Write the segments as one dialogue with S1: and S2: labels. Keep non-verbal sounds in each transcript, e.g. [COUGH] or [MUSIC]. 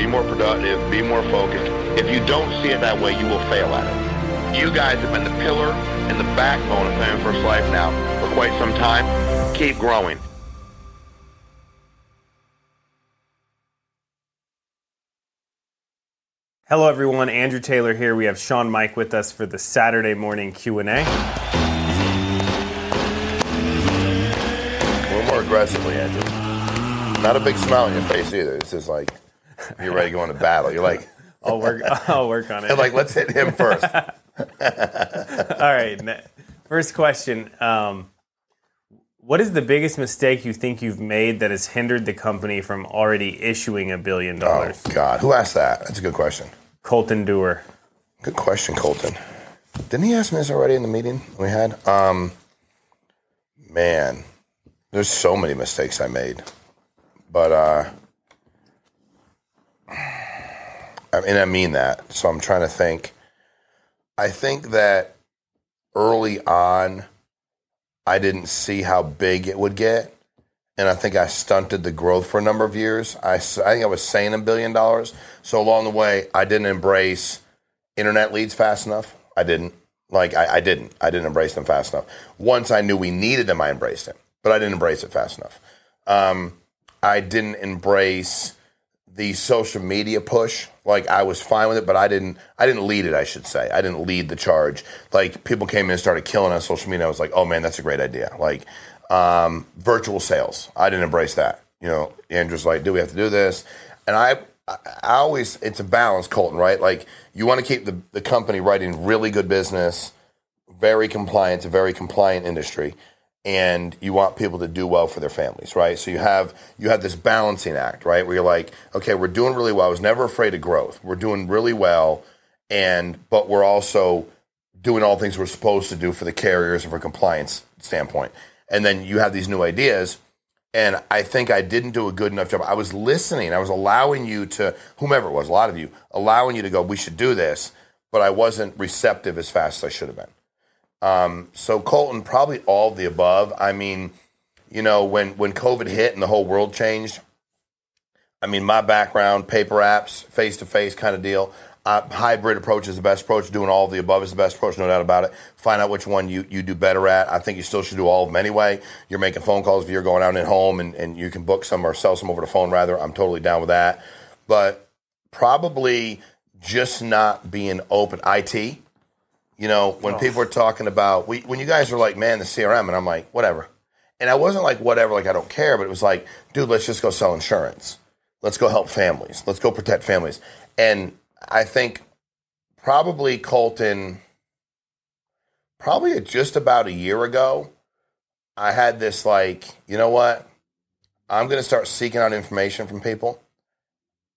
S1: Be more productive. Be more focused. If you don't see it that way, you will fail at it. You guys have been the pillar and the backbone of Family First Life now for quite some time. Keep growing.
S2: Hello, everyone. Andrew Taylor here. We have Sean Meaike with us for the Saturday morning Q and A.
S3: A little more aggressively, Andrew. Not a big smile on your face either. It's just like [LAUGHS] you're ready to go into battle. You're like, [LAUGHS]
S2: I'll work. I'll work on it.
S3: like let's hit him first. [LAUGHS]
S2: All right. ne- First question. Um, what is the biggest mistake you think you've made that has hindered the company from already issuing a billion
S3: Oh
S2: dollars?
S3: Oh god, who asked that? That's a good question.
S2: Colton Dewar.
S3: Good question, Colton. Didn't he ask me this already in the meeting we had? Um, man, there's so many mistakes I made, but uh, [SIGHS] I mean, I mean that. So I'm trying to think. I think that early on, I didn't see how big it would get, and I think I stunted the growth for a number of years. I, I think I was saying a billion dollars. So along the way, I didn't embrace internet leads fast enough. I didn't. Like I, I didn't. I didn't embrace them fast enough. Once I knew we needed them, I embraced it, but I didn't embrace it fast enough. Um, I didn't embrace the social media push. Like I was fine with it, but I didn't. I didn't lead it. I should say I didn't lead the charge. Like people came in and started killing on social media. I was like, oh man, that's a great idea. Like um, virtual sales. I didn't embrace that. You know, Andrew's like, do we have to do this? And I, I always, it's a balance, Colton, right? Like you want to keep the, the company writing really good business, very compliant, a very compliant industry, and you want people to do well for their families, right? So you have you have this balancing act, right? Where you're like, okay, we're doing really well. I was never afraid of growth. We're doing really well, and but we're also doing all things we're supposed to do for the carriers and for compliance standpoint. And then you have these new ideas. And I think I didn't do a good enough job. I was listening. I was allowing you to, whomever it was, a lot of you, allowing you to go, we should do this. But I wasn't receptive as fast as I should have been. Um, so Colton, probably all of the above. I mean, you know, when when COVID hit and the whole world changed, I mean, my background, paper apps, face to face kind of deal. Uh, hybrid approach is the best approach. Doing all of the above is the best approach, no doubt about it. Find out which one you, you do better at. I think you still should do all of them anyway. You're making phone calls if you're going out and home and, and you can book some or sell some over the phone, rather. I'm totally down with that. But probably just not being open. IT, you know, when oh. people are talking about, we, when you guys are like, man, the CRM, and I'm like, whatever. And I wasn't like, whatever, like, I don't care, but it was like, dude, let's just go sell insurance. Let's go help families. Let's go protect families. And I think probably Colton, probably just about a year ago, I had this like, you know what? I'm going to start seeking out information from people.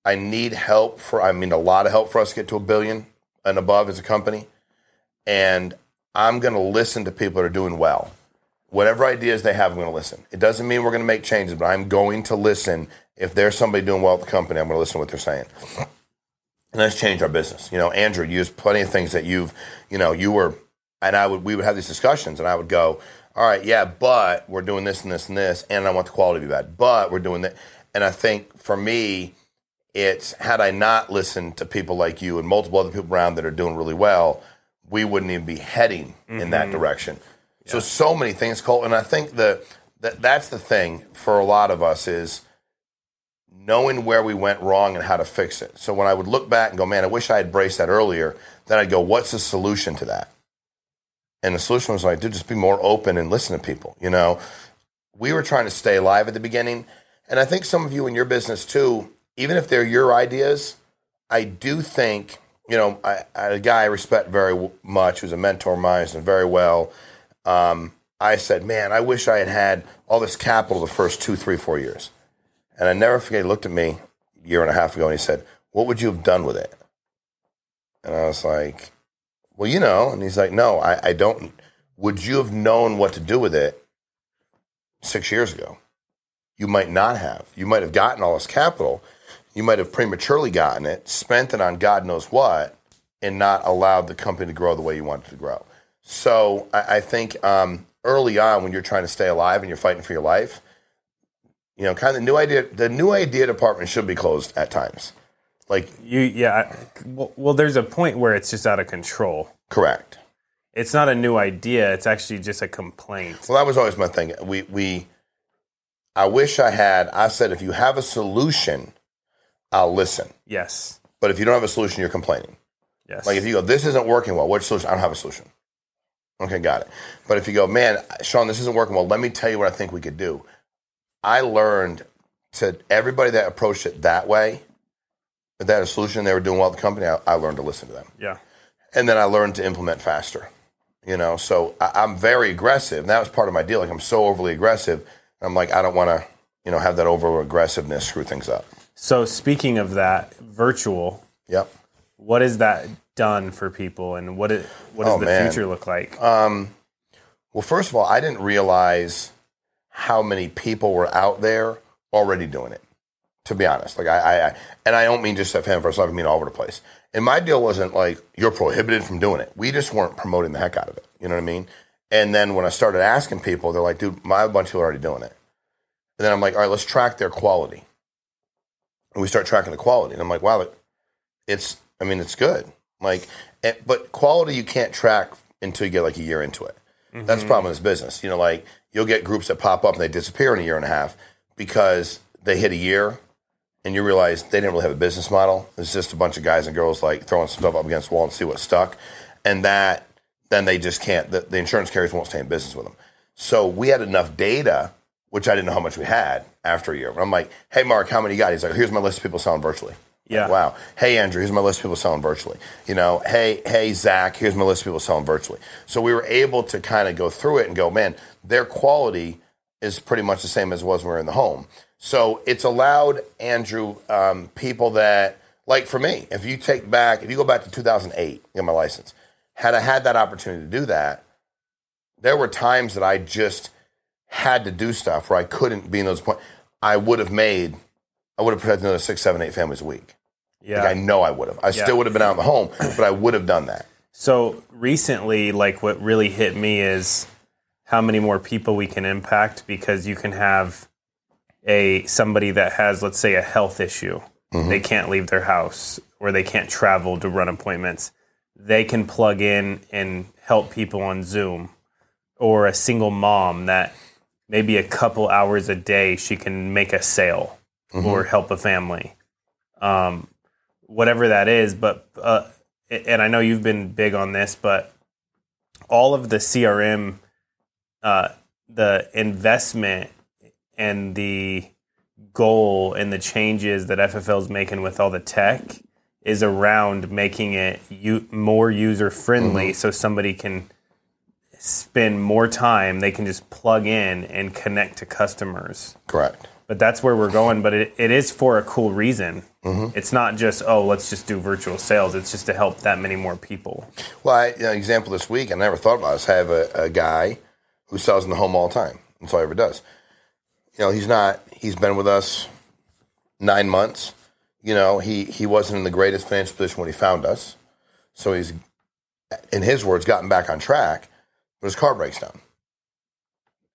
S3: I need help for, I mean, a lot of help for us to get to a billion and above as a company. And I'm going to listen to people that are doing well. Whatever ideas they have, I'm going to listen. It doesn't mean we're going to make changes, but I'm going to listen. If there's somebody doing well at the company, I'm going to listen to what they're saying. And let's change our business. You know, Andrew, you used plenty of things that you've, you know, you were, and I would, we would have these discussions, and I would go, all right, yeah, but we're doing this and this and this, and I want the quality to be bad, but we're doing that. And I think for me, it's had I not listened to people like you and multiple other people around that are doing really well, we wouldn't even be heading in that mm-hmm. direction. So so many things, Cole, and I think that, that that's the thing for a lot of us is knowing where we went wrong and how to fix it. So when I would look back and go, man, I wish I had braced that earlier, then I'd go, what's the solution to that? And the solution was like, dude, just be more open and listen to people. You know, we were trying to stay alive at the beginning. And I think some of you in your business too, even if they're your ideas, I do think, you know, I, I, a guy I respect very much, who's a mentor of mine, done very well. Um, I said, man, I wish I had had all this capital the first two, three, four years. And I never forget, he looked at me a year and a half ago and he said, what would you have done with it? And I was like, well, you know. And he's like, no, I, I don't. Would you have known what to do with it six years ago? You might not have. You might have gotten all this capital. You might have prematurely gotten it, spent it on God knows what, and not allowed the company to grow the way you wanted to grow. So I, I think um, early on, when you're trying to stay alive and you're fighting for your life, you know, kind of the new idea, the new idea department should be closed at times. Like,
S2: You yeah. I- Well, well, there's a point where it's just out of control.
S3: correct.
S2: It's not a new idea. It's actually just a complaint.
S3: Well, that was always my thing. We we I wish I had I said if you have a solution, I'll listen.
S2: Yes.
S3: But if you don't have a solution, you're complaining.
S2: Yes.
S3: Like if you go, this isn't working well, what's the solution? I don't have a solution. Okay, got it. But if you go, man, Sean, this isn't working well, let me tell you what I think we could do. I learned to everybody that approached it that way, they had a solution, they were doing well at the company, I, I learned to listen to them.
S2: yeah.
S3: and then I learned to implement faster. You know, so I, I'm very aggressive. And that was part of my deal. Like I'm so overly aggressive. I'm like, I don't want to, you know, have that over aggressiveness screw things up.
S2: So speaking of that, virtual.
S3: Yep.
S2: What has that done for people, and what it, what does
S3: Oh,
S2: the
S3: man.
S2: future look like?
S3: Um, well, first of all, I didn't realize how many people were out there already doing it. To be honest, like I, I, I and I don't mean just at Fan First Life, I mean all over the place. And my deal wasn't like you're prohibited from doing it. We just weren't promoting the heck out of it. You know what I mean? And then when I started asking people, they're like, "Dude, my bunch of people are already doing it." And then I'm like, "All right, let's track their quality." And we start tracking the quality, and I'm like, "Wow, it- it's. I mean, it's good. Like, eh, but quality you can't track until you get like a year into it. That's the problem with this business. You know, like you'll get groups that pop up and they disappear in a year and a half because they hit a year and you realize they didn't really have a business model. It's just a bunch of guys and girls like throwing some stuff up against the wall and see what stuck. And that then they just can't, the, the insurance carriers won't stay in business with them. So we had enough data, which I didn't know how much we had after a year. But I'm like, hey, Mark, how many you got? He's like, here's my list of people selling virtually.
S2: Yeah.
S3: Wow. Hey, Andrew, here's my list of people selling virtually. You know, hey, hey, Zach, here's my list of people selling virtually. So we were able to kind of go through it and go, man, their quality is pretty much the same as it was when we were in the home. So it's allowed, Andrew, um, people that, like for me, if you take back, if you go back to 2008, get my license, had I had that opportunity to do that, there were times that I just had to do stuff where I couldn't be in those points. I would have made, I would have protected another six, seven, eight families a week.
S2: Yeah.
S3: Like I know I would have. I
S2: Yeah.
S3: still would have been out in the home, but I would have done that.
S2: So recently, like what really hit me is how many more people we can impact because you can have a somebody that has, let's say, a health issue. Mm-hmm. They can't leave their house or they can't travel to run appointments. They can plug in and help people on Zoom, or a single mom that maybe a couple hours a day she can make a sale or help a family. Um, whatever that is, but uh, and I know you've been big on this, but all of the CRM, uh, the investment and the goal and the changes that FFL is making with all the tech is around making it u- more user friendly, so somebody can spend more time. They can just plug in and connect to customers
S3: Correct.
S2: but that's where we're going. But it, it is for a cool reason. Mm-hmm. It's not just oh, let's just do virtual sales. It's just to help that many more people.
S3: Well, I, you know, example this week, I never thought about this. I have a, a guy who sells in the home all the time. That's all he ever does. You know, he's not, he's been with us nine months. You know, he, he wasn't in the greatest financial position when he found us. So he's, in his words, gotten back on track, but his car breaks down.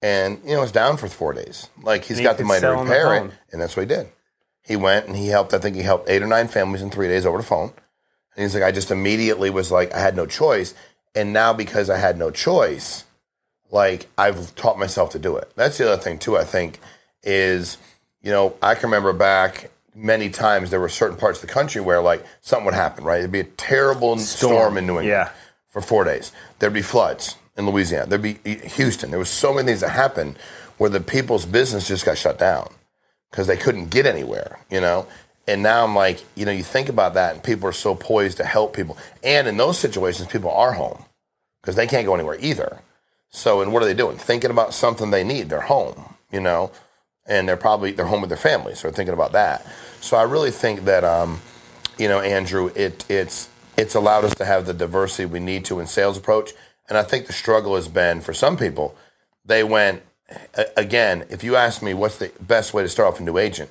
S3: And, you know, it's down for four days. Like, he's
S2: he
S3: got the money to
S2: sell on the
S3: repair it. And that's what he did. He went and he helped, I think he helped eight or nine families in three days over the phone. And he's like, I just immediately was like, I had no choice. And now because I had no choice, like I've taught myself to do it. That's the other thing too, I think, is, you know, I can remember back many times there were certain parts of the country where like something would happen, right? It'd be a terrible storm, in New England
S2: Yeah.
S3: for four days. There'd be floods in Louisiana. There'd be Houston. There was so many things that happened where the people's business just got shut down because they couldn't get anywhere, you know? And now I'm like, you know, you think about that and people are so poised to help people. And in those situations, people are home because they can't go anywhere either. So, and what are they doing? Thinking about something they need. They're home, you know, and they're probably, they're home with their families. So they're thinking about that. So I really think that, um, you know, Andrew, it, it's it's allowed us to have the diversity we need to in sales approach. And I think the struggle has been for some people, they went, again, if you ask me what's the best way to start off a new agent,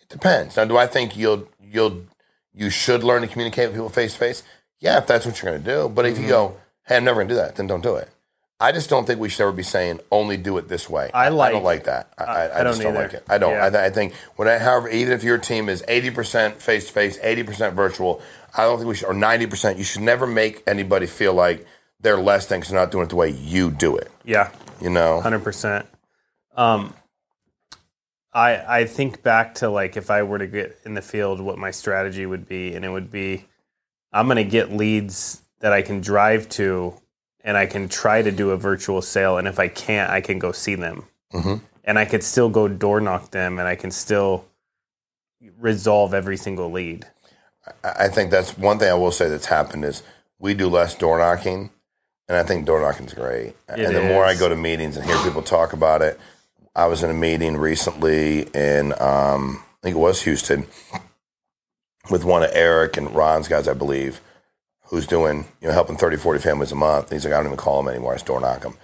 S3: it depends. Now, do I think you'll, you'll, you should learn to communicate with people face to face? Yeah, if that's what you're going to do. But if you go, mm-hmm. hey, I'm never going to do that, then don't do it. I just don't think we should ever be saying only do it this way.
S2: I
S3: I don't like that. I, I, I,
S2: I don't
S3: don't like it. I don't.
S2: Yeah.
S3: I, th- I think when I, however, even if your team is eighty percent face to face, eighty percent virtual, I don't think we should, or ninety percent. You should never make anybody feel like they're less than because they're not doing it the way you do it.
S2: Yeah.
S3: You know,
S2: Hundred percent. Um, I I think back to like if I were to get in the field, what my strategy would be, and it would be, I'm going to get leads that I can drive to, and I can try to do a virtual sale, and if I can't, I can go see them,
S3: Mhm.
S2: and I could still go door knock them, and I can still resolve every single lead.
S3: I I think that's one thing I will say that's happened is we do less door knocking, and I think door knocking is great.
S2: It
S3: and the more I go to meetings and hear people talk about it, I was in a meeting recently in um, I think it was Houston with one of Eric and Ron's guys, I believe, who's doing you know helping 30, 40 families a month. he's like, I don't even call them anymore. I just door knock them.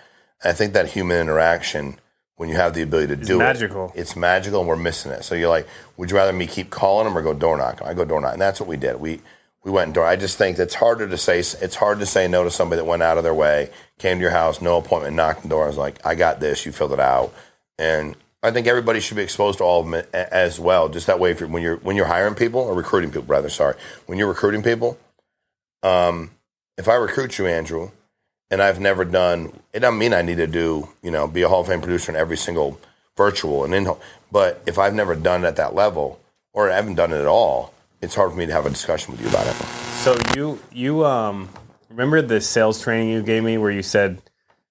S3: And I think that human interaction. When you have the ability to do
S2: magical.
S3: it, it's magical, and we're missing it. So you're like, would you rather me keep calling them or go door knocking? I go door knocking. And that's what we did. We we went door. I just think it's harder to say. It's hard to say no to somebody that went out of their way, came to your house, no appointment, knocked the door. I was like, I got this. You filled it out, and I think everybody should be exposed to all of them as well. Just that way, if you're, when you're when you're hiring people or recruiting people, rather, sorry, when you're recruiting people, um, if I recruit you, Andrew, and I've never done, it doesn't mean I need to do, you know, be a Hall of Fame producer in every single virtual and in, but if I've never done it at that level or I haven't done it at all, it's hard for me to have a discussion with you about it.
S2: So you you um remember the sales training you gave me where you said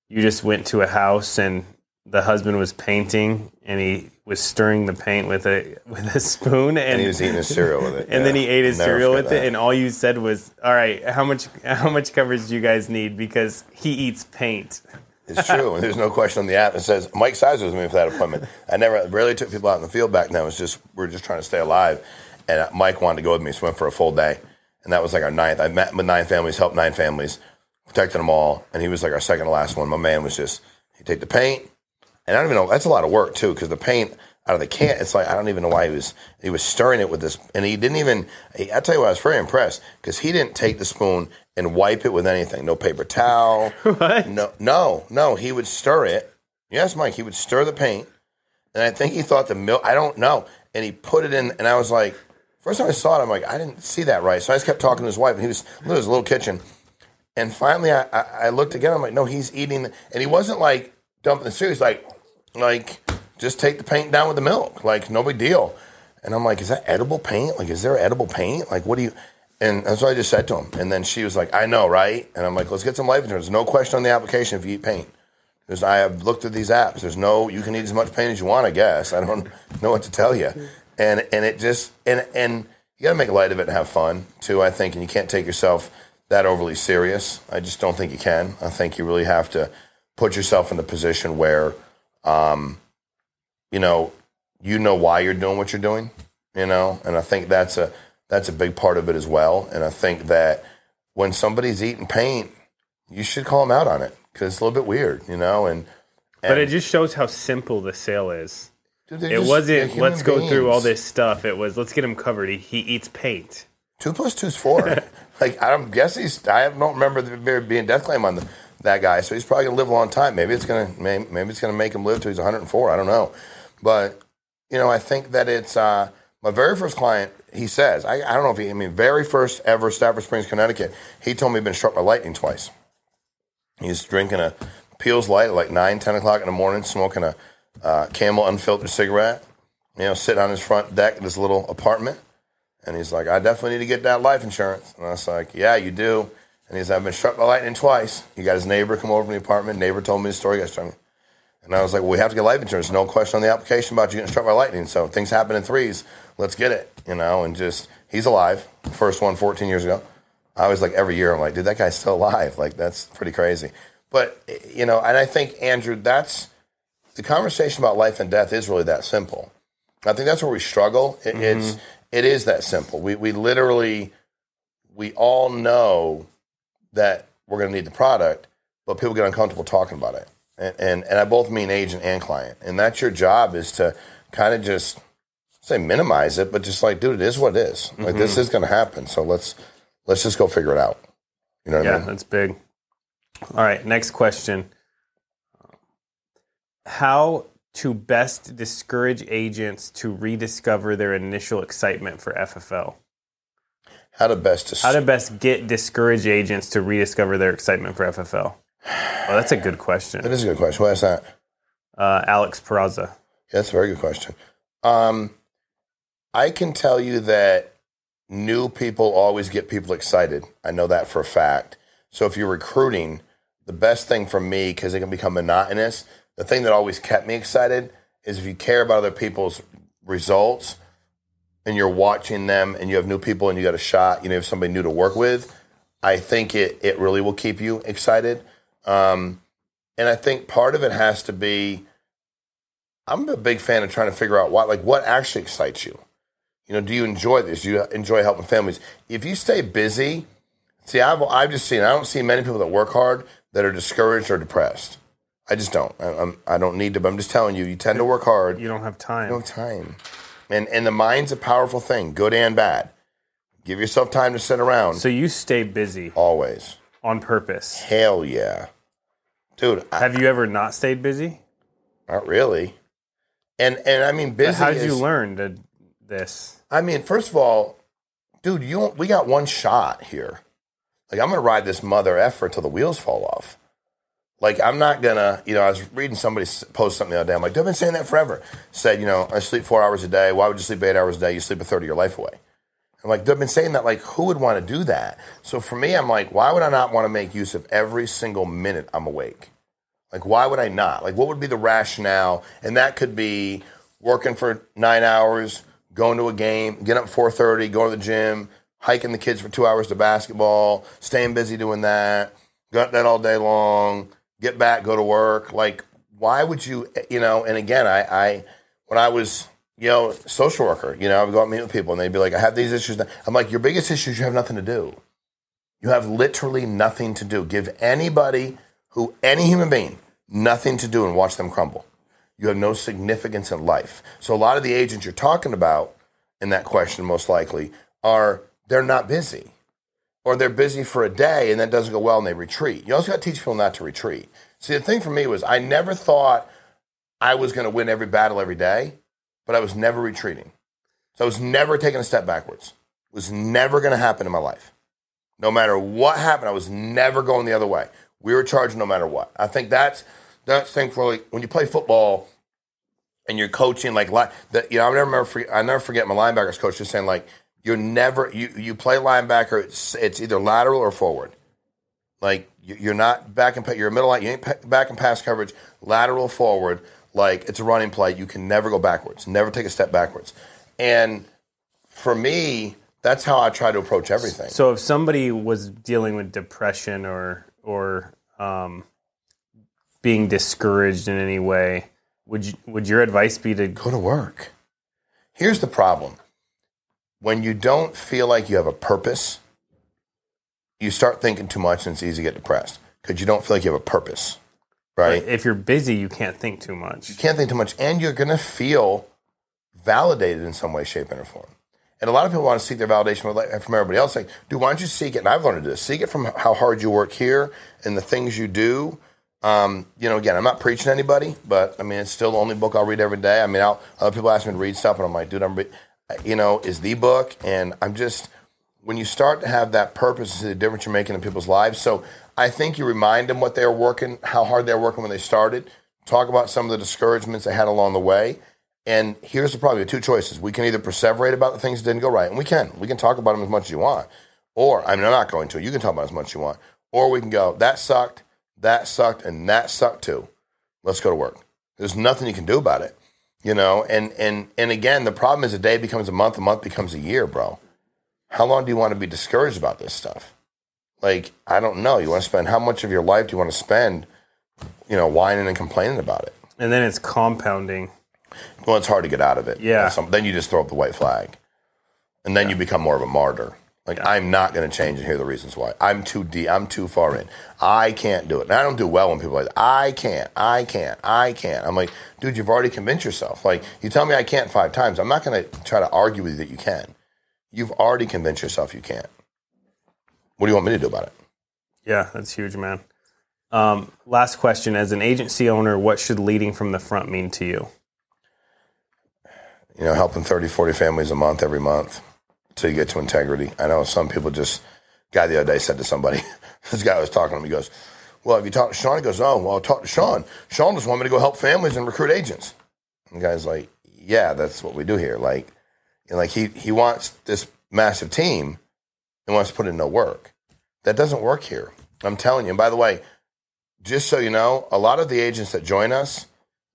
S2: you just went to a house and the husband was painting and he was stirring the paint with a [LAUGHS] with a spoon and,
S3: And he was eating his cereal with it. [LAUGHS]
S2: and then he ate his cereal with it and all you said was all right how much how much coverage do you guys need because he eats paint
S3: It's true. And there's no question on the app. It says Mike Sizer was me for that appointment. I never really took people out in the field back then. It was just we were just trying to stay alive. And Mike wanted to go with me, so we went for a full day. And that was like our ninth. I met with nine families, helped nine families, protected them all. And he was like our second to last one. My man was just he take the paint, and I don't even know. That's a lot of work too, because the paint out of the can. It's like I don't even know why he was he was stirring it with this, and he didn't even. He, I tell you what, I was very impressed because he didn't take the spoon and wipe it with anything. No paper towel. [LAUGHS]
S2: what
S3: No, no, no. He would stir it. Yes, Mike. He would stir the paint, and I think he thought the milk. I don't know. And he put it in, and I was like, first time I saw it, I'm like, I didn't see that right. So I just kept talking to his wife, and he was in his little kitchen. And finally, I, I, I looked again. I'm like, no, he's eating, and he wasn't like dumping the cereal. He's like, like just take the paint down with the milk, like no big deal. And I'm like, is that edible paint? Like, is there edible paint? Like, what do you? And that's what I just said to him. And then she was like, I know, right? And I'm like, let's get some life insurance. No question on the application if you eat paint. There's, I have looked at these apps. There's no, you can eat as much paint as you want, I guess. I don't [LAUGHS] know what to tell you. And and it just and and you got to make light of it and have fun too. I think, and you can't take yourself that overly serious. I just don't think you can. I think you really have to put yourself in the position where, um, you know, you know why you're doing what you're doing. You know, and I think that's a that's a big part of it as well. And I think that when somebody's eating paint, you should call them out on it because it's a little bit weird, you know. And,
S2: but it just shows how simple the sale is it
S3: just-
S2: wasn't let's go through all this stuff it was let's get him covered he, he eats paint
S3: Two plus two's four. [LAUGHS] like I don't guess he's. I don't remember there being death claim on the, that guy, so he's probably gonna live a long time. Maybe it's gonna maybe, maybe it's gonna make him live till he's 104. I don't know, but you know I think that it's uh, my very first client. He says I, I don't know if he. I mean very first ever Stafford Springs, Connecticut. He told me he'd been struck by lightning twice. He's drinking a Peels Light at like 9, 10 o'clock in the morning, smoking a uh, Camel unfiltered cigarette. You know, sitting on his front deck at his little apartment. And he's like, I definitely need to get that life insurance. And I was like, Yeah, you do. And he's, I've been struck by lightning twice. He got his neighbor come over from the apartment. Neighbor told me the story yesterday. And I was like, Well, we have to get life insurance. No question on the application about you getting struck by lightning. So things happen in threes. Let's get it. You know, and just, he's alive. First one 14 years ago. I was like, every year, I'm like, dude, that guy's still alive. Like, that's pretty crazy. But, you know, and I think, Andrew, that's the conversation about life and death is really that simple. I think that's where we struggle. It, mm-hmm. It's it is that simple. We we literally we all know that we're going to need the product, but people get uncomfortable talking about it. And, and and I both mean agent and client, and that's your job is to kind of just say minimize it, but just like, dude, it is what it is. Like this mm-hmm. is going to happen, so let's let's just go figure it out. You know what I
S2: Yeah,
S3: mean?
S2: that's big. All right, next question. How to best discourage agents to rediscover their initial excitement for FFL?
S3: How to best to
S2: How to best get discouraged agents to rediscover their excitement for FFL? Well, that's a good question.
S3: That is a good question. Why is that?
S2: Uh, Alex Peraza.
S3: Yeah, that's a very good question. Um, I can tell you that new people always get people excited. I know that for a fact. So if you're recruiting, the best thing for me, because it can become monotonous, the thing that always kept me excited is if you care about other people's results and you're watching them and you have new people and you got a shot, you know, you have somebody new to work with, I think it, it really will keep you excited. Um, and I think part of it has to be I'm a big fan of trying to figure out what like what actually excites you. You know, do you enjoy this? Do you enjoy helping families? If you stay busy, see, I've I've just seen I don't see many people that work hard that are discouraged or depressed. I just don't. I, I'm I don't need to. But I'm just telling you, you tend to work hard.
S2: You don't have time.
S3: No time. And and the mind's a powerful thing, good and bad. Give yourself time to sit around.
S2: So you stay busy
S3: always.
S2: on purpose.
S3: Hell yeah, dude. I,
S2: Have you ever not stayed busy?
S3: not really. And and I mean, busy.
S2: How did you
S3: is-
S2: learn to, this?
S3: I mean, first of all, dude, you we got one shot here. Like I'm gonna ride this mother effort till the wheels fall off. Like I'm not gonna, you know, I was reading somebody post something the other day. I'm like, they've been saying that forever. Said, you know, I sleep four hours a day. Why would you sleep eight hours a day? You sleep a third of your life away. I'm like, they've been saying that. Like, who would want to do that? So for me, I'm like, why would I not want to make use of every single minute I'm awake? Like, why would I not? Like, what would be the rationale? And that could be working for nine hours, going to a game, getting up four thirty, going to the gym, hiking the kids for two hours to basketball, staying busy doing that, got that all day long, get back, go to work. Like, why would you? You know? And again, I, I when I was you know social worker, you know, I would go out and meet with people, and they'd be like, I have these issues. I'm like, your biggest issues, you have nothing to do. You have literally nothing to do. Give anybody who, any human being, nothing to do and watch them crumble. You have no significance in life. So a lot of the agents you're talking about in that question, most likely, are they're not busy. Or they're busy for a day and that doesn't go well and they retreat. You also got to teach people not to retreat. See, the thing for me was I never thought I was going to win every battle every day, but I was never retreating. So I was never taking a step backwards. It was never going to happen in my life. No matter what happened, I was never going the other way. We were charging no matter what. I think that's that's thing for like when you play football and you're coaching like li- that. You know, I never remember. I never forget my linebackers coach just saying like you're never you you play linebacker. It's it's either lateral or forward. Like you- you're not back and you're a middle line. You ain't back and pass coverage. Lateral forward. Like it's a running play. You can never go backwards. Never take a step backwards. And for me, that's how I try to approach everything.
S2: So if somebody was dealing with depression or or um, being discouraged in any way, would you, would your advice be to
S3: go to work. Here's the problem. When you don't feel like you have a purpose, you start thinking too much and it's easy to get depressed because you don't feel like you have a purpose, right?
S2: if you're busy, you can't think too much.
S3: You can't think too much and you're going to feel validated in some way, shape, and form. And a lot of people want to seek their validation from everybody else. Like, dude, why don't you seek it? And I've learned to this. Seek it from how hard you work here and the things you do. Um, you know, again, I'm not preaching to anybody, but I mean, it's still the only book I'll read every day. I mean, I'll, other people ask me to read stuff, and I'm like, dude, I'm, re- you know, is the book. And I'm just, when you start to have that purpose, see the difference you're making in people's lives. So I think you remind them what they were working, how hard they were working when they started. Talk about some of the discouragements they had along the way. And here's the problem: two choices. We can either perseverate about the things that didn't go right, and we can. We can talk about them as much as you want. Or I mean, I'm not going to. You can talk about as much as you want. Or we can go, that sucked, that sucked, and that sucked too. Let's go to work. There's nothing you can do about it, you know. And and and again, the problem is a day becomes a month, a month becomes a year, bro. How long do you want to be discouraged about this stuff? Like, I don't know. You want to spend how much of your life do you want to spend, you know, whining and complaining about it?
S2: And then it's compounding.
S3: Well, it's hard to get out of it.
S2: Yeah.
S3: Some- then you just throw up the white flag, and then you become more of a martyr. Like I'm not going to change and hear the reasons why. I'm too deep. I'm too far in. I can't do it. And I don't do well when people are like, I can't, I can't, I can't. I'm like, dude, you've already convinced yourself. Like you tell me I can't five times. I'm not going to try to argue with you that you can. You've already convinced yourself you can't. What do you want me to do about it?
S2: Yeah, that's huge, man. Um, last question: As an agency owner, what should leading from the front mean to you?
S3: You know, helping 30, 40 families a month every month till you get to integrity. I know some people just. Guy the other day said to somebody, [LAUGHS] this guy was talking to him. He goes, "Well, have you talked to Sean?" He goes, "Oh, well, I talked to Sean. Sean just wanted me to go help families and recruit agents." And the guy's like, "Yeah, that's what we do here. Like, know, like he he wants this massive team and wants to put in no work. That doesn't work here. I'm telling you. And by the way, just so you know, a lot of the agents that join us,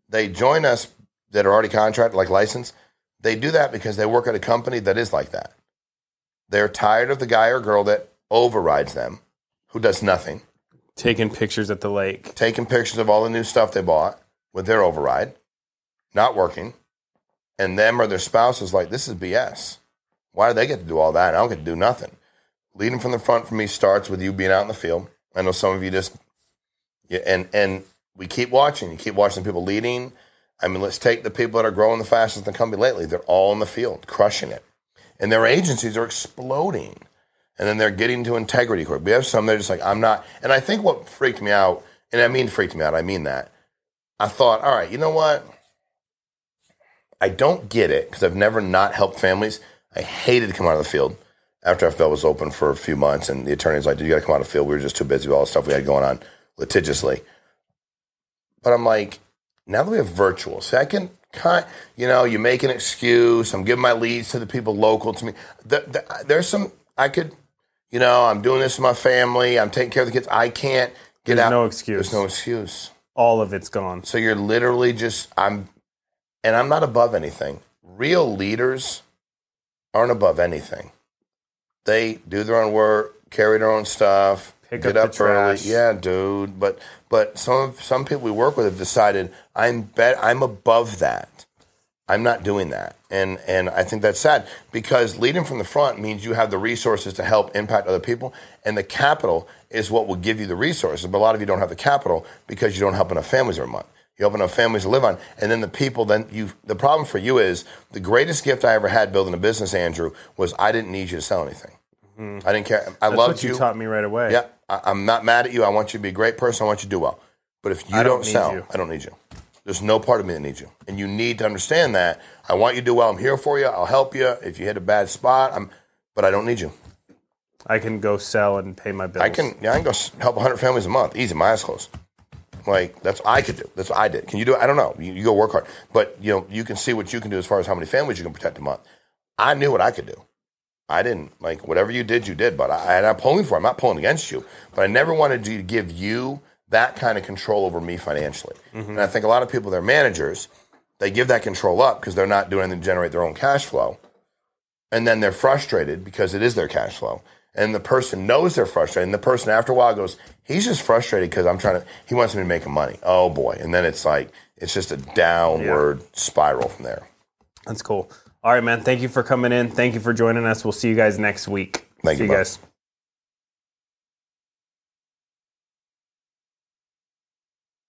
S3: they join us that are already contracted, like licensed. They do that because they work at a company that is like that. They're tired of the guy or girl that overrides them, who does nothing,
S2: Taking pictures at the lake.
S3: taking pictures of all the new stuff they bought with their override, not working, and them or their spouses like, this is BS. Why do they get to do all that? and I don't get to do nothing. Leading from the front for me starts with you being out in the field. I know some of you just, yeah, and and we keep watching. You keep watching people leading. I mean, let's take the people that are growing the fastest in the company lately. They're all in the field, crushing it, and their agencies are exploding. And then they're getting to integrity court. We have some that are just like, I'm not. And I think what freaked me out, and I mean freaked me out, I mean that. I thought, all right, you know what? I don't get it because I've never not helped families. I hated to come out of the field after FL was open for a few months, and the attorney's like, "Dude, you got to come out of the field. We were just too busy with all the stuff we had going on litigiously." But I'm like, now that we have virtual, so I can kind, you know, you make an excuse. I'm giving my leads to the people local to me. Th- th- there's some I could, you know, I'm doing this with my family. I'm taking care of the kids. I can't get out
S2: There's
S3: out.
S2: no excuse.
S3: There's no excuse.
S2: All of it's gone.
S3: So you're literally just I'm and I'm not above anything. Real leaders aren't above anything. They do their own work, carry their own stuff,
S2: Pick
S3: get
S2: up
S3: up,
S2: the
S3: early. Yeah, dude. But but some some people we work with have decided I'm bet I'm above that. I'm not doing that. And and I think that's sad because leading from the front means you have the resources to help impact other people and the capital is what will give you the resources. But a lot of you don't have the capital because you don't help enough families every month. You help enough families to live on. And then the people then you the problem for you is the greatest gift I ever had building a business, Andrew, was I didn't need you to sell anything. Mm-hmm. I didn't care. I
S2: That's
S3: loved
S2: what you,
S3: you.
S2: taught me right away.
S3: Yeah, I, I'm not mad at you. I want you to be a great person. I want you to do well. But if you
S2: I
S3: don't,
S2: don't
S3: sell,
S2: you.
S3: I don't need you. There's no part of me that needs you, and you need to understand that. I want you to do well. I'm here for you. I'll help you if you hit a bad spot. I'm, but I don't need you.
S2: I can go sell and pay my bills.
S3: I can, yeah, I can go help 100 families a month. Easy, my eyes closed. Like that's what I could do. That's what I did. Can you do it? I don't know. You, you go work hard, but you know you can see what you can do as far as how many families you can protect a month. I knew what I could do. I didn't like whatever you did, you did. But I, and I'm pulling for. I'm not pulling against you. But I never wanted you to give you that kind of control over me financially. Mm-hmm. And I think a lot of people, they're managers, they give that control up because they're not doing anything to generate their own cash flow and then they're frustrated because it is their cash flow. And the person knows they're frustrated. And the person after a while goes, he's just frustrated because I'm trying to, he wants me to make him money. Oh boy. And then it's like, it's just a downward spiral from there.
S2: That's cool. All right, man. Thank you for coming in. Thank you for joining us. We'll see you guys next week.
S3: Thank
S2: see
S3: you,
S2: you guys.